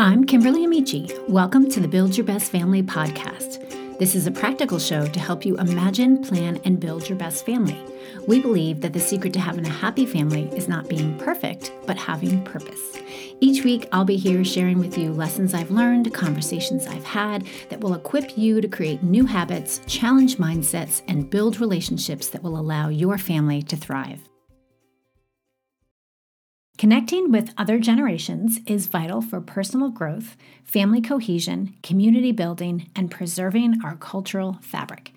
I'm Kimberly Amici. Welcome to the Build Your Best Family podcast. This is a practical show to help you imagine, plan, and build your best family. We believe that the secret to having a happy family is not being perfect, but having purpose. Each week, I'll be here sharing with you lessons I've learned, conversations I've had that will equip you to create new habits, challenge mindsets, and build relationships that will allow your family to thrive. Connecting with other generations is vital for personal growth, family cohesion, community building, and preserving our cultural fabric.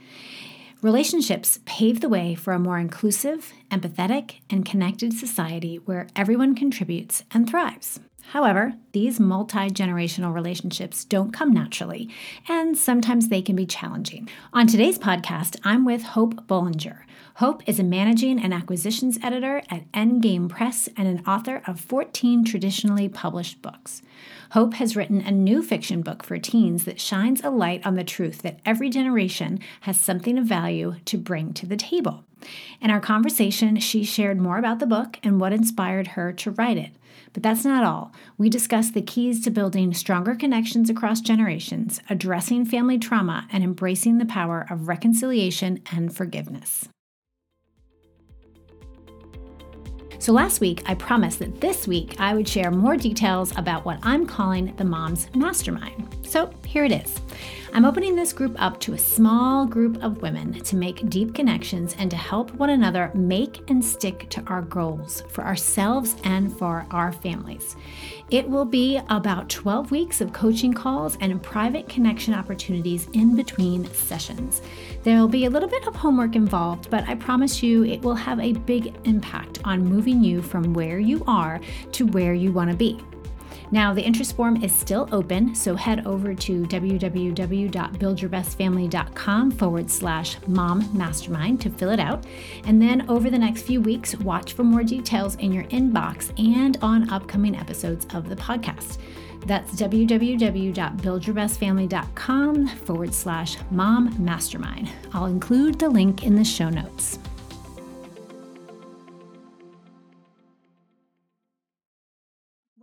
Relationships pave the way for a more inclusive, empathetic, and connected society where everyone contributes and thrives. However, these multi generational relationships don't come naturally, and sometimes they can be challenging. On today's podcast, I'm with Hope Bolinger. Hope is a managing and acquisitions editor at Endgame Press and an author of 14 traditionally published books. Hope has written a new fiction book for teens that shines a light on the truth that every generation has something of value to bring to the table. In our conversation, she shared more about the book and what inspired her to write it. But that's not all. We discuss the keys to building stronger connections across generations, addressing family trauma, and embracing the power of reconciliation and forgiveness. So last week, I promised that this week I would share more details about what I'm calling the Mom's Mastermind. So here it is. I'm opening this group up to a small group of women to make deep connections and to help one another make and stick to our goals for ourselves and for our families. It will be about 12 weeks of coaching calls and private connection opportunities in between sessions. There'll be a little bit of homework involved, but I promise you it will have a big impact on moving you from where you are to where you want to be. Now, the interest form is still open, so head over to www.buildyourbestfamily.com forward slash mom mastermind to fill it out. And then over the next few weeks, watch for more details in your inbox and on upcoming episodes of the podcast. That's www.buildyourbestfamily.com forward slash mom mastermind. I'll include the link in the show notes.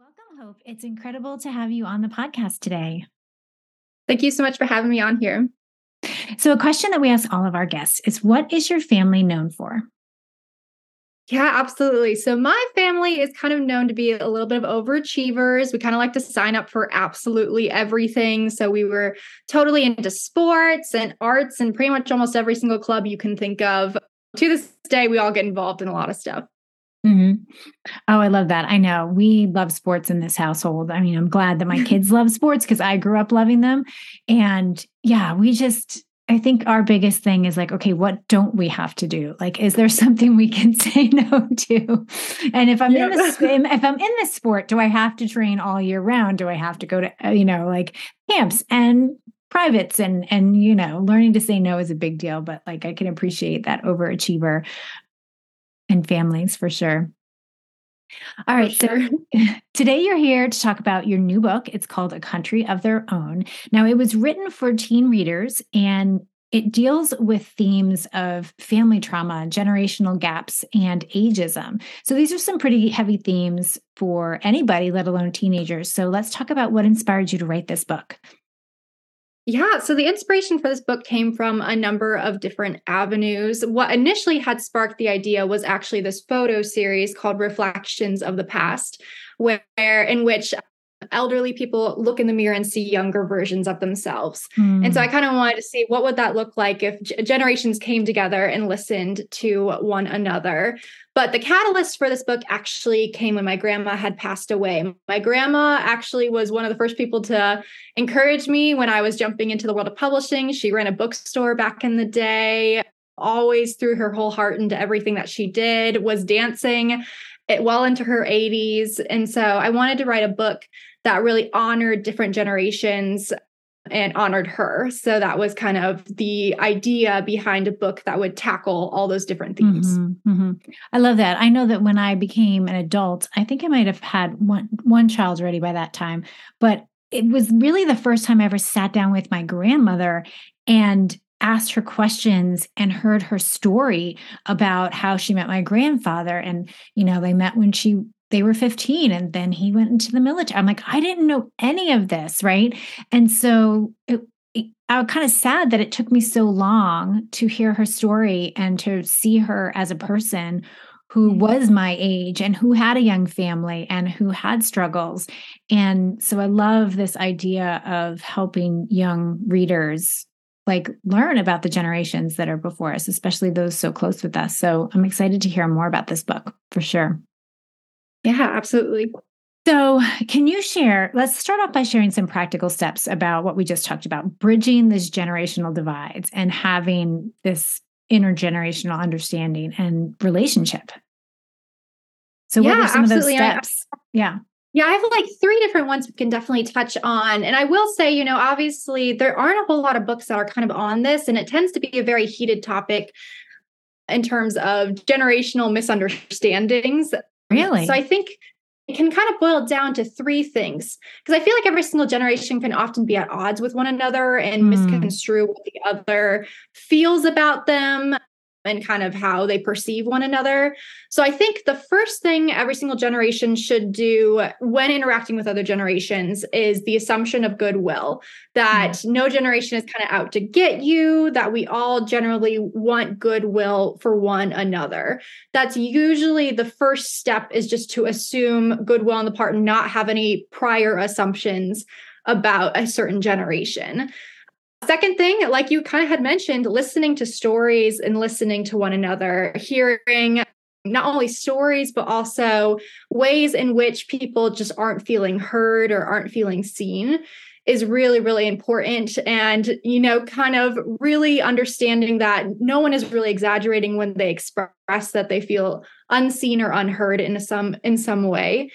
Welcome, Hope. It's incredible to have you on the podcast today. Thank you so much for having me on here. So, a question that we ask all of our guests is What is your family known for? Yeah, absolutely. So, my family is kind of known to be a little bit of overachievers. We kind of like to sign up for absolutely everything. So, we were totally into sports and arts and pretty much almost every single club you can think of. To this day, we all get involved in a lot of stuff. Mm-hmm. Oh, I love that. I know we love sports in this household. I mean, I'm glad that my kids love sports because I grew up loving them. And yeah, we just, I think our biggest thing is like, okay, what don't we have to do? Like, is there something we can say no to? And if I'm in the if I'm in this sport, do I have to train all year round? Do I have to go to uh, you know like camps and privates and and you know learning to say no is a big deal but like i can appreciate that overachiever and families for sure. All right. Sure. So today you're here to talk about your new book. It's called A Country of Their Own. Now, it was written for teen readers and it deals with themes of family trauma, generational gaps, and ageism. So these are some pretty heavy themes for anybody, let alone teenagers. So let's talk about what inspired you to write this book. Yeah, so the inspiration for this book came from a number of different avenues. What initially had sparked the idea was actually this photo series called Reflections of the Past, where in which elderly people look in the mirror and see younger versions of themselves. Mm. And so I hmm. kind of wanted to see what would that look like if generations came together and listened to one another. But the catalyst for this book actually came when my grandma had passed away. My grandma actually was one of the first people to encourage me when I was jumping into the world of publishing. She ran a bookstore back in the day, always threw her whole heart into everything that she did, was dancing it well into her 80s. And so I wanted to write a book that really honored different generations and honored her. So that was kind of the idea behind a book that would tackle all those different themes. Mm-hmm, mm-hmm. I love that. I know that when I became an adult, I think I might have had one one child already by that time, but it was really the first time I ever sat down with my grandmother and asked her questions and heard her story about how she met my grandfather and you know they met when she they were 15 and then he went into the military. I'm like, I didn't know any of this, right? And so it, it, I was kind of sad that it took me so long to hear her story and to see her as a person who mm-hmm. was my age and who had a young family and who had struggles. And so I love this idea of helping young readers like learn about the generations that are before us, especially those so close with us. So I'm excited to hear more about this book for sure. Yeah, absolutely. So, can you share? Let's start off by sharing some practical steps about what we just talked about bridging this generational divides and having this intergenerational understanding and relationship. So, yeah, what are some absolutely. of those steps? I, yeah. Yeah, I have like three different ones we can definitely touch on. And I will say, you know, obviously there aren't a whole lot of books that are kind of on this, and it tends to be a very heated topic in terms of generational misunderstandings. Really? So I think it can kind of boil down to three things because I feel like every single generation can often be at odds with one another and mm. misconstrue what the other feels about them and kind of how they perceive one another. So I think the first thing every single generation should do when interacting with other generations is the assumption of goodwill that mm-hmm. no generation is kind of out to get you, that we all generally want goodwill for one another. That's usually the first step is just to assume goodwill on the part and not have any prior assumptions about a certain generation. Second thing, like you kind of had mentioned, listening to stories and listening to one another, hearing not only stories, but also ways in which people just aren't feeling heard or aren't feeling seen is really, really important. And, you know, kind of really understanding that no one is really exaggerating when they express that they feel unseen or unheard in some in some way.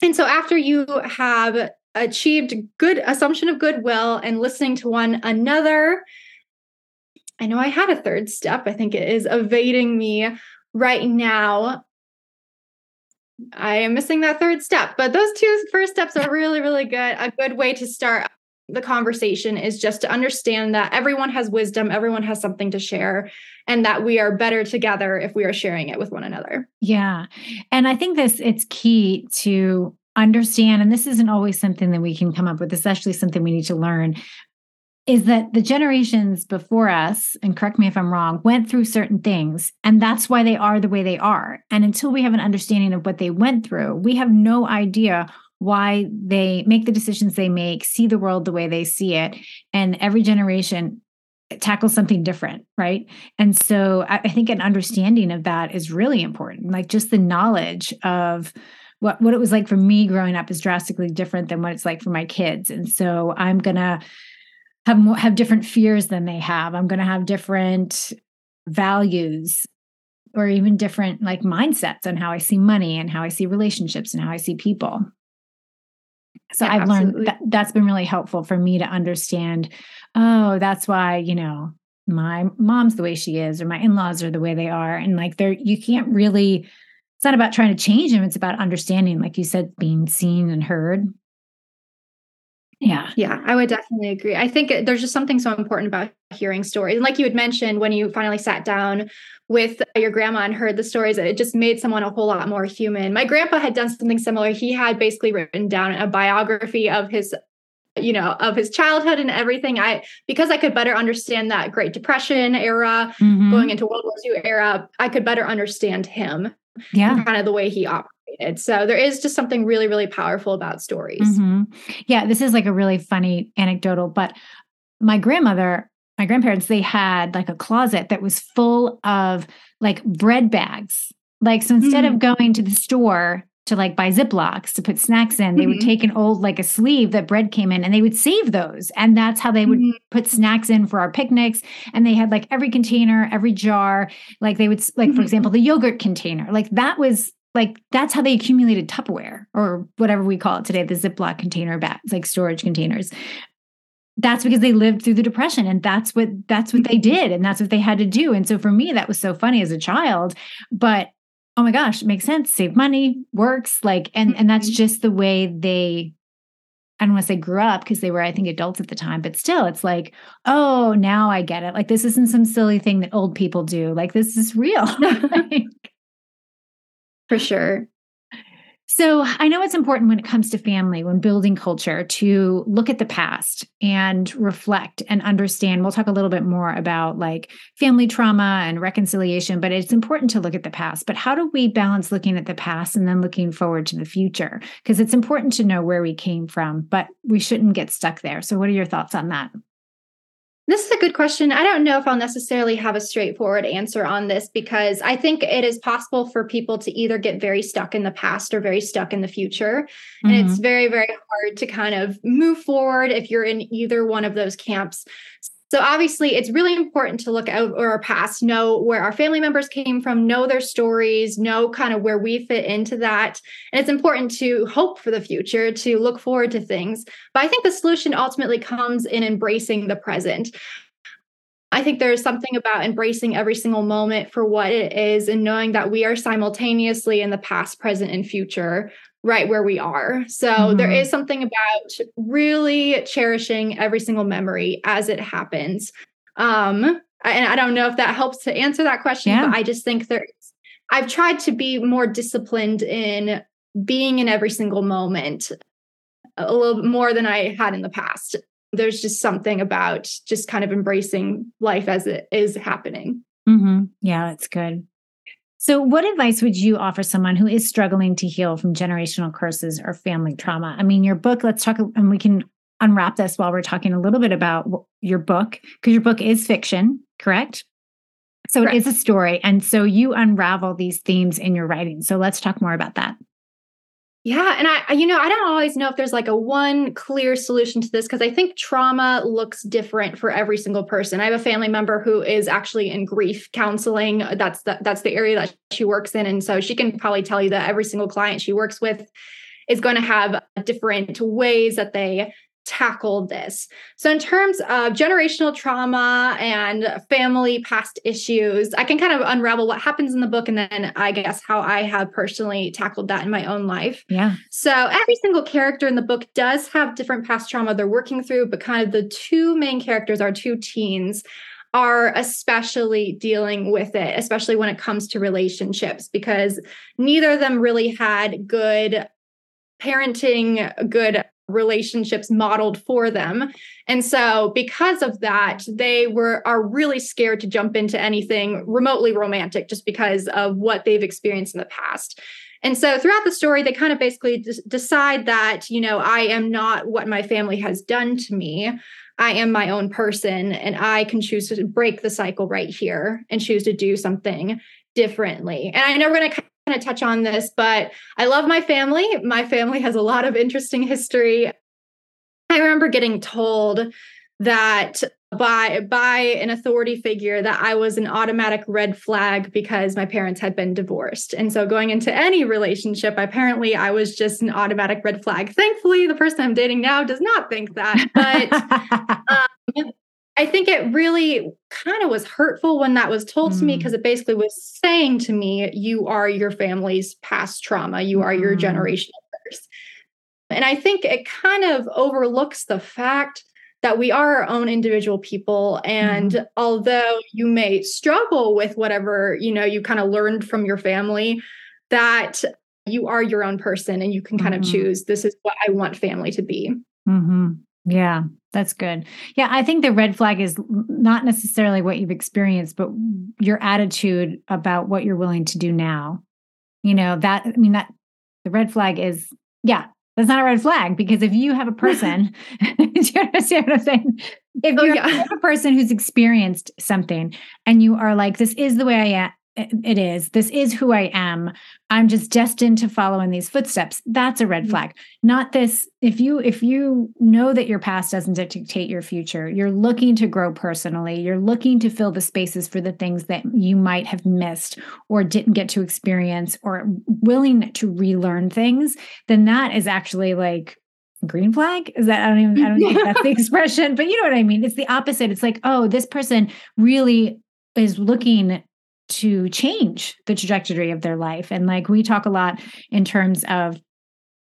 And so after you have achieved good assumption of goodwill and listening to one another. I know I had a third step. I think it is evading me right now. I am missing that third step, but those two first steps are really, really good. A good way to start the conversation is just to understand that everyone has wisdom, everyone has something to share, and that we are better together if we are sharing it with one another. Yeah. And I think this it's key to understand, and this isn't always something that we can come up with, it's something we need to learn, is that the generations before us, and correct me if I'm wrong, went through certain things, and that's why they are the way they are. And until we have an understanding of what they went through, we have no idea why they make the decisions they make, see the world the way they see it. And every generation tackles something different, right? And so I, I think an understanding of that is really important, like just the knowledge of what what it was like for me growing up is drastically different than what it's like for my kids. And so i'm going to have more, have different fears than they have. I'm going to have different values or even different like mindsets on how i see money and how i see relationships and how i see people. So yeah, i've absolutely. learned that that's been really helpful for me to understand oh that's why you know my mom's the way she is or my in-laws are the way they are. And like they're you can't really it's not about trying to change him it's about understanding like you said being seen and heard. Yeah. Yeah i would definitely agree. I think there's just something so important about hearing stories and like you had mentioned when you finally sat down with your grandma and heard the stories it just made someone a whole lot more human. My grandpa had done something similar. He had basically written down a biography of his you know of his childhood and everything. I because i could better understand that great depression era mm-hmm. going into world war ii era i could better understand him yeah kind of the way he operated so there is just something really really powerful about stories mm-hmm. yeah this is like a really funny anecdotal but my grandmother my grandparents they had like a closet that was full of like bread bags like so instead mm-hmm. of mm. going to the store to like buy Ziplocs to put snacks in. They mm-hmm. would take an old, like a sleeve that bread came in and they would save those. And that's how they would mm-hmm. put snacks in for our picnics. And they had like every container, every jar. Like they would, like, mm-hmm. for example, the yogurt container. Like that was like, that's how they accumulated Tupperware or whatever we call it today, the Ziploc container bags, like storage containers that's because they lived through the depression and that's what that's what they mm-hmm. did and that's what they had to do and so for me that was so funny as a child but oh my gosh, makes sense, save money, works, like, and and that's mm-hmm. just the way they I don't want to say grew up because they were, I think, adults at the time, but still, it's like, oh, now I get it. Like, this isn't some silly thing that old people do. Like, this is real. For sure. So I know it's important when it comes to family, when building culture, to look at the past and reflect and understand. We'll talk a little bit more about like family trauma and reconciliation, but it's important to look at the past. But how do we balance looking at the past and then looking forward to the future? Because it's important to know where we came from, but we shouldn't get stuck there. So, what are your thoughts on that? This is a good question. I don't know if I'll necessarily have a straightforward answer on this because I think it is possible for people to either get very stuck in the past or very stuck in the future. Mm-hmm. And it's mm-hmm. very, very hard to kind of move forward if you're in either one of those camps. So obviously, it's really important to look at our past, know where our family members came from, know their stories, know kind of where we fit into that. And it's important to hope for the future, to look forward to things. But I think the solution ultimately comes in embracing the present. I think there's something about embracing every single moment for what it is and knowing that we are simultaneously in the past, present, and future right where we are. So mm-hmm. there is something about really cherishing every single memory as it happens. Um, and I don't know if that helps to answer that question, yeah. but I just think there's I've tried to be more disciplined in being in every single moment a little bit more than I had in the past. There's just something about just kind of embracing life as it is happening. Mm-hmm. Yeah, that's good. So, what advice would you offer someone who is struggling to heal from generational curses or family trauma? I mean, your book, let's talk, and we can unwrap this while we're talking a little bit about your book, because your book is fiction, correct? So, correct. it is a story. And so, you unravel these themes in your writing. So, let's talk more about that. Yeah. And I, you know, I don't always know if there's like a one clear solution to this because I think trauma looks different for every single person. I have a family member who is actually in grief counseling. That's the, that's the area that she works in. And so she can probably tell you that every single client she works with is going to have different ways that they tackle this. So, in terms of generational trauma and family past issues, I can kind of unravel what happens in the book and then I guess how I have personally tackled that in my own life. Yeah. So, every single character in the book does have different past trauma they're working through, but kind of the two main characters are two teens are especially dealing with it, especially when it comes to relationships, because neither of them really had good parenting, good relationships modeled for them. And so because of that, they were are really scared to jump into anything remotely romantic just because of what they've experienced in the past. And so throughout the story, they kind of basically d- decide that, you know, I am not what my family has done to me. I am my own person and I can choose to break the cycle right here and choose to do something differently. And I know we're going to to touch on this, but I love my family. My family has a lot of interesting history. I remember getting told that by by an authority figure that I was an automatic red flag because my parents had been divorced. And so going into any relationship, apparently I was just an automatic red flag. Thankfully, the person I'm dating now does not think that. But um, I think it really kind of was hurtful when that was told mm. to me because mm. it basically was saying to me, you are your family's past trauma, you are your mm. generational curse. And I think it kind of overlooks the fact that we are our own individual people and mm. although you may struggle with whatever you know you kind of learned from your family that you are your own person and you can kind mm-hmm. of choose this is what i want family to be mm-hmm. Yeah, that's good. Yeah, I think the red flag is not necessarily what you've experienced, but your attitude about what you're willing to do now. You know, that, I mean, that the red flag is, yeah, that's not a red flag because if you have a person, do you understand what I'm saying? If oh, you yeah. have a person who's experienced something and you are like, this is the way I am, it is. This is who i am. I'm just destined to follow in these footsteps. That's a red mm-hmm. flag. Not this if you if you know that your past doesn't dictate your future you're looking to grow personally. You're looking to fill the spaces for the things that you might have missed or didn't get to experience or willing to relearn things then that is actually like green flag? Is that i don't even i don't think that's the expression but you know what i mean? It's the opposite. It's like oh this person really is looking to change the trajectory of their life. And like we talk a lot in terms of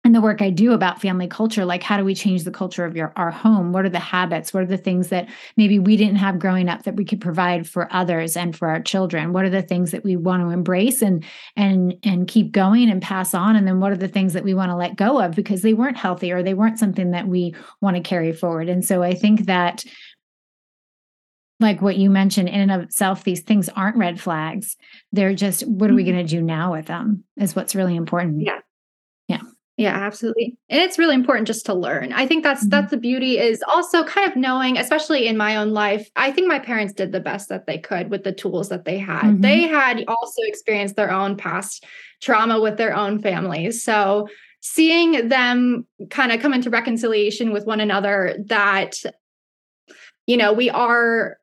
and the work I do about family culture, like how do we change the culture of your our home? What are the habits? What are the things that maybe we didn't have growing up that we could provide for others and for our children? What are the things that we want to embrace and and and keep going and pass on? And then what are the things that we want to let go of because they weren't healthy or they weren't something that we want to carry forward? And so I think that like what you mentioned in and of itself these things aren't red flags they're just what are we mm-hmm. going to do now with them is what's really important yeah yeah yeah, absolutely. And it's really important just to learn. I think that's mm-hmm. that's the beauty is also kind of knowing, especially in my own life, I think my parents did the best that they could with the tools that they had. Mm-hmm. They had also experienced their own past trauma with their own families. So seeing them kind of come into reconciliation with one another that you know, we are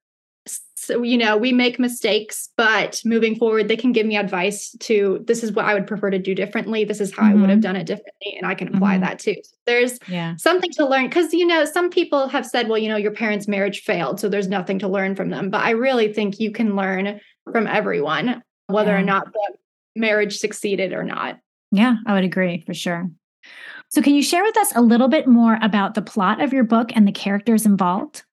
so you know we make mistakes but moving forward they can give me advice to this is what i would prefer to do differently this is how mm-hmm. i would have mm-hmm. done it differently and i can apply mm-hmm. that too there's yeah. something to learn because you know some people have said well you know your parents marriage failed so there's nothing to learn from them but i really think you can learn from everyone whether yeah. or not the marriage succeeded or not yeah i would agree for sure so can you share with us a little bit more about the plot of your book and the characters involved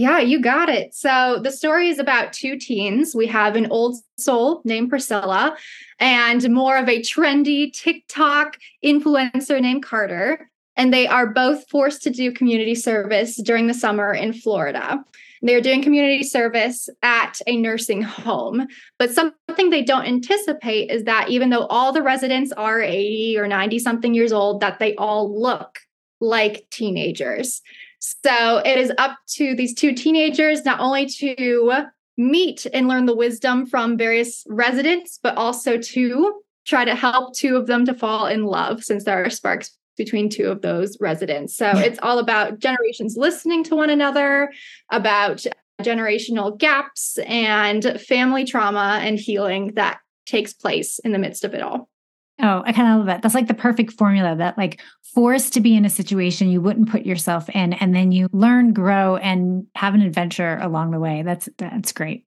yeah, you got it. So the story is about two teens. We have an old soul named Priscilla and more of a trendy TikTok influencer named Carter. And they are both forced to do community service during the summer in Florida. They're doing community service at a nursing home. But something they don't anticipate is that even though all the residents are 80 or 90 something years old, that they all look like teenagers. So it is up to these two teenagers not only to meet and learn the wisdom from various residents, but also to try to help two of them to fall in love since there are sparks between two of those residents. So it's all about generations listening to one another, about generational gaps and family trauma and healing that takes place in the midst of it all. Oh, I kind of love that. That's like the perfect formula that like forced to be in a situation you wouldn't put yourself in and then you learn, grow and have an adventure along the way. That's that's great.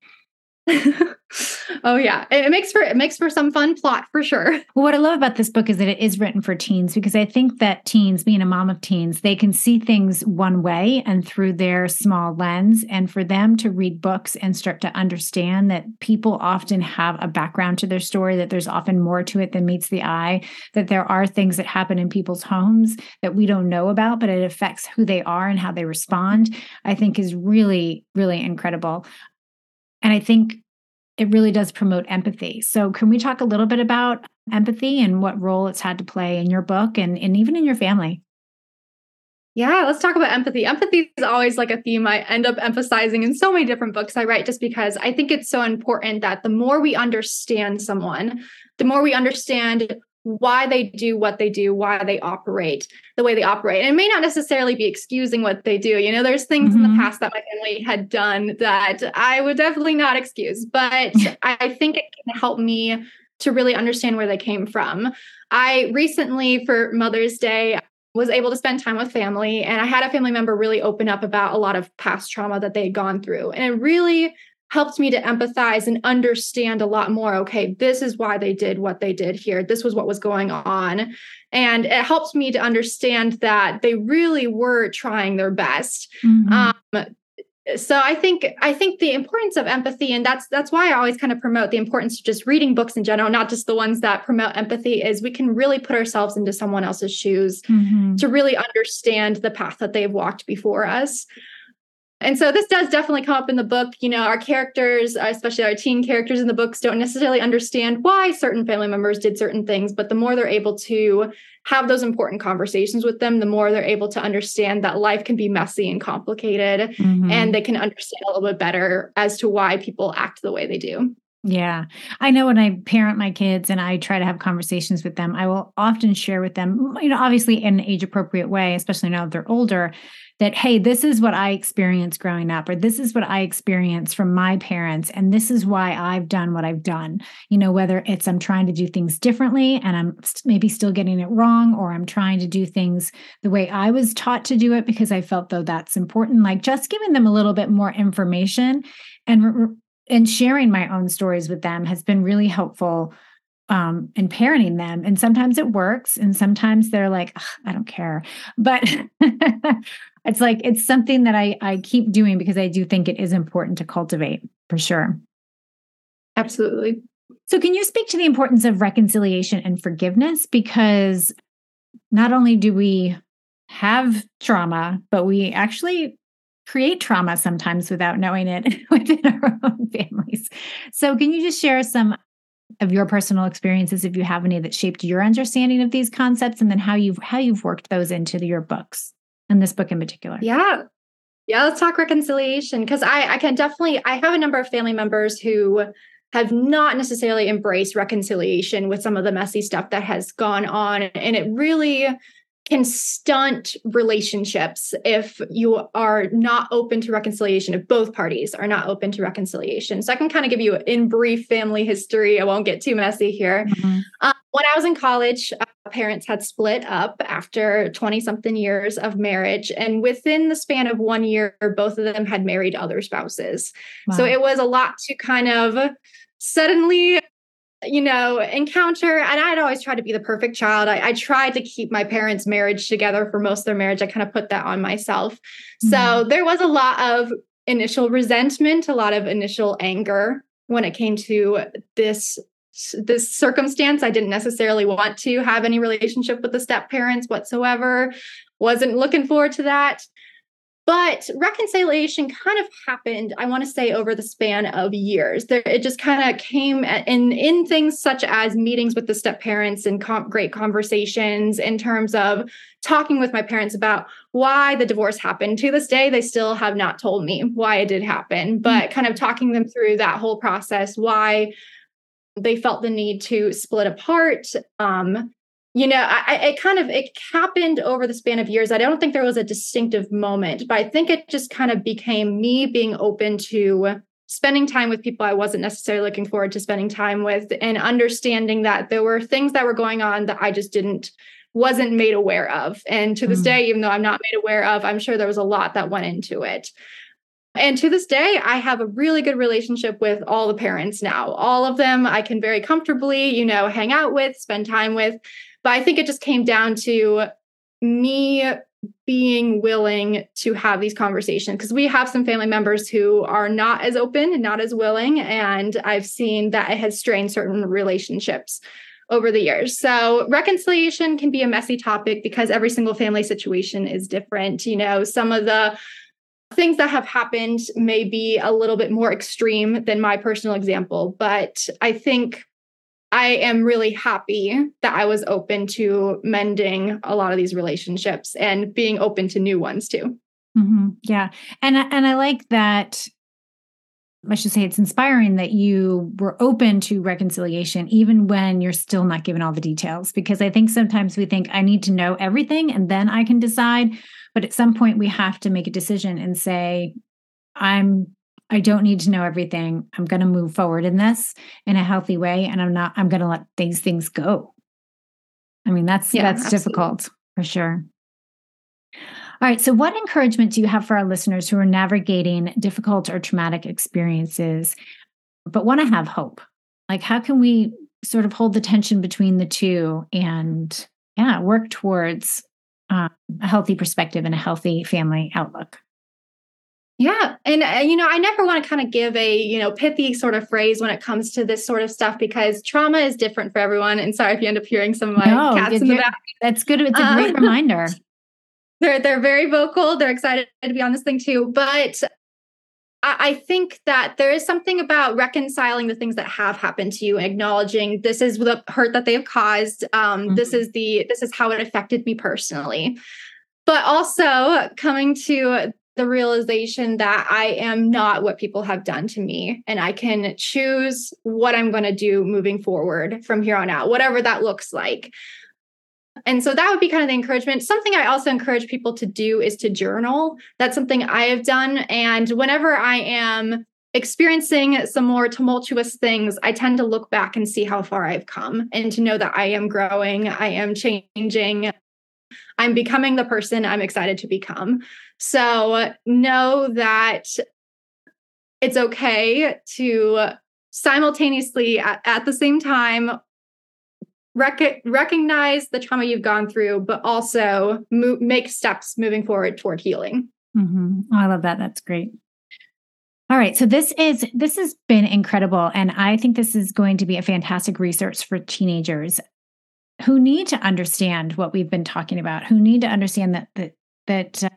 oh yeah, it, makes for it makes for some fun plot for sure. Well, what I love about this book is that it is written for teens because I think that teens, being a mom of teens, they can see things one way and through their small lens. And for them to read books and start to understand that people often have a background to their story, that there's often more to it than meets the eye, that there are things that happen in people's homes that we don't know about, but it affects who they are and how they respond. I think is really, really incredible. And I think it really does promote empathy. So, can we talk a little bit about empathy and what role it's had to play in your book and, and even in your family? Yeah, let's talk about empathy. Empathy is always like a theme I end up emphasizing in so many different books I write, just because I think it's so important that the more we understand someone, the more we understand why they do what they do, why they operate the way they operate. And it may not necessarily be excusing what they do. You know, there's things mm-hmm. in the mm-hmm. past that my family had done that I would definitely not excuse, but I think it can help me to really understand where they came from. I recently, for Mother's Day, was able to spend time with family and I had a family member really open up about a lot of past trauma that they had gone through. And it really helped me to empathize and understand a lot more. Okay, this is why they did what they did here. This was what was going on. And it helped me to understand that they really were trying their best. Mm-hmm. Um, so i think i think the importance of empathy and that's that's why i always kind of promote the importance of just reading books in general not just the ones that promote empathy is we can really put ourselves into someone else's shoes mm-hmm. to really understand the path that they've walked before us and so this does definitely come up in the book. You know, our characters, especially our teen characters in the books, don't necessarily understand why certain family members did certain things, but the more they're able to have those important conversations with them, the more they're able to understand that life can be messy and complicated mm-hmm. and they can understand a little bit better as to why people act the way they do. Yeah. I know when I parent my kids and I try to have conversations with them, I will often share with them, you know, obviously in an age appropriate way, especially now that they're older, that, hey, this is what I experienced growing up, or this is what I experienced from my parents. And this is why I've done what I've done. You know, whether it's I'm trying to do things differently and I'm maybe still getting it wrong, or I'm trying to do things the way I was taught to do it because I felt though that's important. Like just giving them a little bit more information and and sharing my own stories with them has been really helpful um, and parenting them. And sometimes it works, and sometimes they're like, I don't care. But it's like it's something that I I keep doing because I do think it is important to cultivate for sure. Absolutely. So, can you speak to the importance of reconciliation and forgiveness? Because not only do we have trauma, but we actually create trauma sometimes without knowing it within our own families. So, can you just share some of your personal experiences, if you have any, that shaped your understanding of these concepts, and then how you've how you've worked those into your books and this book in particular? Yeah, yeah. Let's talk reconciliation because I I can definitely I have a number of family members who have not necessarily embraced reconciliation with some of the messy stuff that has gone on. And it really can stunt relationships if you are not open to reconciliation, if both parties are not open to reconciliation. So I can kind of give you in brief family history. I won't get too messy here. Mm-hmm. Um, when I was in college, uh, parents had split up after 20 something years of marriage. And within the span of one year, both of them had married other spouses. Wow. So it was a lot to kind of suddenly you know, encounter, and I'd always try to be the perfect child. I, I, tried to keep my parents' marriage together for most of their marriage. I kind of put that on myself. Mm-hmm. So there was a lot of initial resentment, a lot of initial anger when it came to this this circumstance. I didn't necessarily want to have any relationship with the step parents whatsoever. Wasn't looking forward to that. But reconciliation kind of happened, I want to say, over the span of years. There, it just kind of came in in things such as meetings with the step parents and com- great conversations in terms of talking with my parents about why the divorce happened. To this day, they still have not told me why it did happen, but mm-hmm. kind of talking them through that whole process, why they felt the need to split apart um, you know I, it kind of it happened over the span of years i don't think there was a distinctive moment but i think it just kind of became me being open to spending time with people i wasn't necessarily looking forward to spending time with and understanding that there were things that were going on that i just didn't wasn't made aware of and to this mm. day even though i'm not made aware of i'm sure there was a lot that went into it and to this day, I have a really good relationship with all the parents now. All of them I can very comfortably, you know, hang out with, spend time with. But I think it just came down to me being willing to have these conversations because we have some family members who are not as open and not as willing. And I've seen that it has strained certain relationships over the years. So reconciliation can be a messy topic because every single family situation is different. You know, some of the things that have happened may be a little bit more extreme than my personal example, but I think I am really happy that I was open to mending a lot of these relationships and being open to new ones too. Mm-hmm. Yeah, and and I like that. I should say it's inspiring that you were open to reconciliation even when you're still not given all the details. Because I think sometimes we think I need to know everything and then I can decide. But at some point, we have to make a decision and say, I'm I don't need to know everything. I'm going to move forward in this in a healthy way and I'm not I'm going to let these things go. I mean, that's yeah, that's absolutely. difficult for sure. All right, so what encouragement do you have for our listeners who are navigating difficult or traumatic experiences but want to have hope? Like how can we sort of hold the tension between the two and yeah, work towards um, a healthy perspective and a healthy family outlook? Yeah. And, uh, you know, I never want to kind of give a, you know, pithy sort of phrase when it comes to this sort of stuff because trauma is different for everyone. And sorry if you end up hearing some of my no, cats in the back. That's good. It's a great um, reminder. They're, they're very vocal. They're excited to be on this thing too. But I, I think that there is something about reconciling the things that have happened to you, acknowledging this is the hurt that they have caused. Um, mm-hmm. This is the, this is how it affected me personally but also coming to the realization that I am not what people have done to me and I can choose what I'm going to do moving forward from here on out, whatever that looks like. And so that would be kind of the encouragement. Something I also encourage people to do is to journal. That's something I have done. And whenever I am experiencing some more tumultuous things, I tend to look back and see how far I've come and to know that I am growing, I am changing, I'm becoming the person I'm excited to become. So know that it's okay to simultaneously at, at the same time rec- recognize the trauma you've gone through, but also mo- make steps moving forward toward healing. Mm-hmm. Oh, I love that. That's great. All right, so this is this has been incredible, and I think this is going to be a fantastic research for teenagers who need to understand what we've been talking about, who need to understand that that that uh,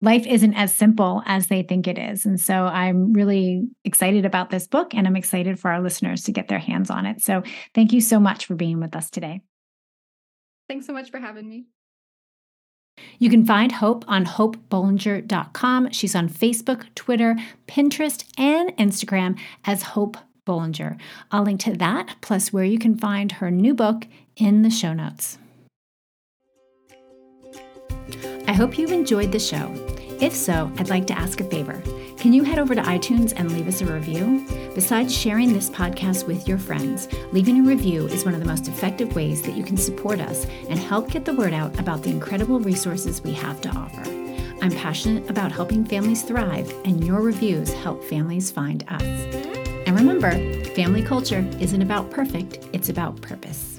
life isn't as simple as they think it is. And so I'm really excited about this book and I'm excited for our listeners to get their hands on it. So thank you so much for being with us today. Thanks so much for having me. You can find Hope on hopebolinger.com. She's on Facebook, Twitter, Pinterest, and Instagram as Hope Bolinger. I'll link to that, plus where you can find her new book in the show notes. I hope you've enjoyed the show. If so, I'd like to ask a favor. Can you head over to iTunes and leave us a review? Besides sharing this podcast with your friends, leaving a review is one of the most effective ways that you can support us and help get the word out about the incredible resources we have to offer. I'm passionate about helping families thrive, and your reviews help families find us. Remember, family culture isn't about perfect, it's about purpose.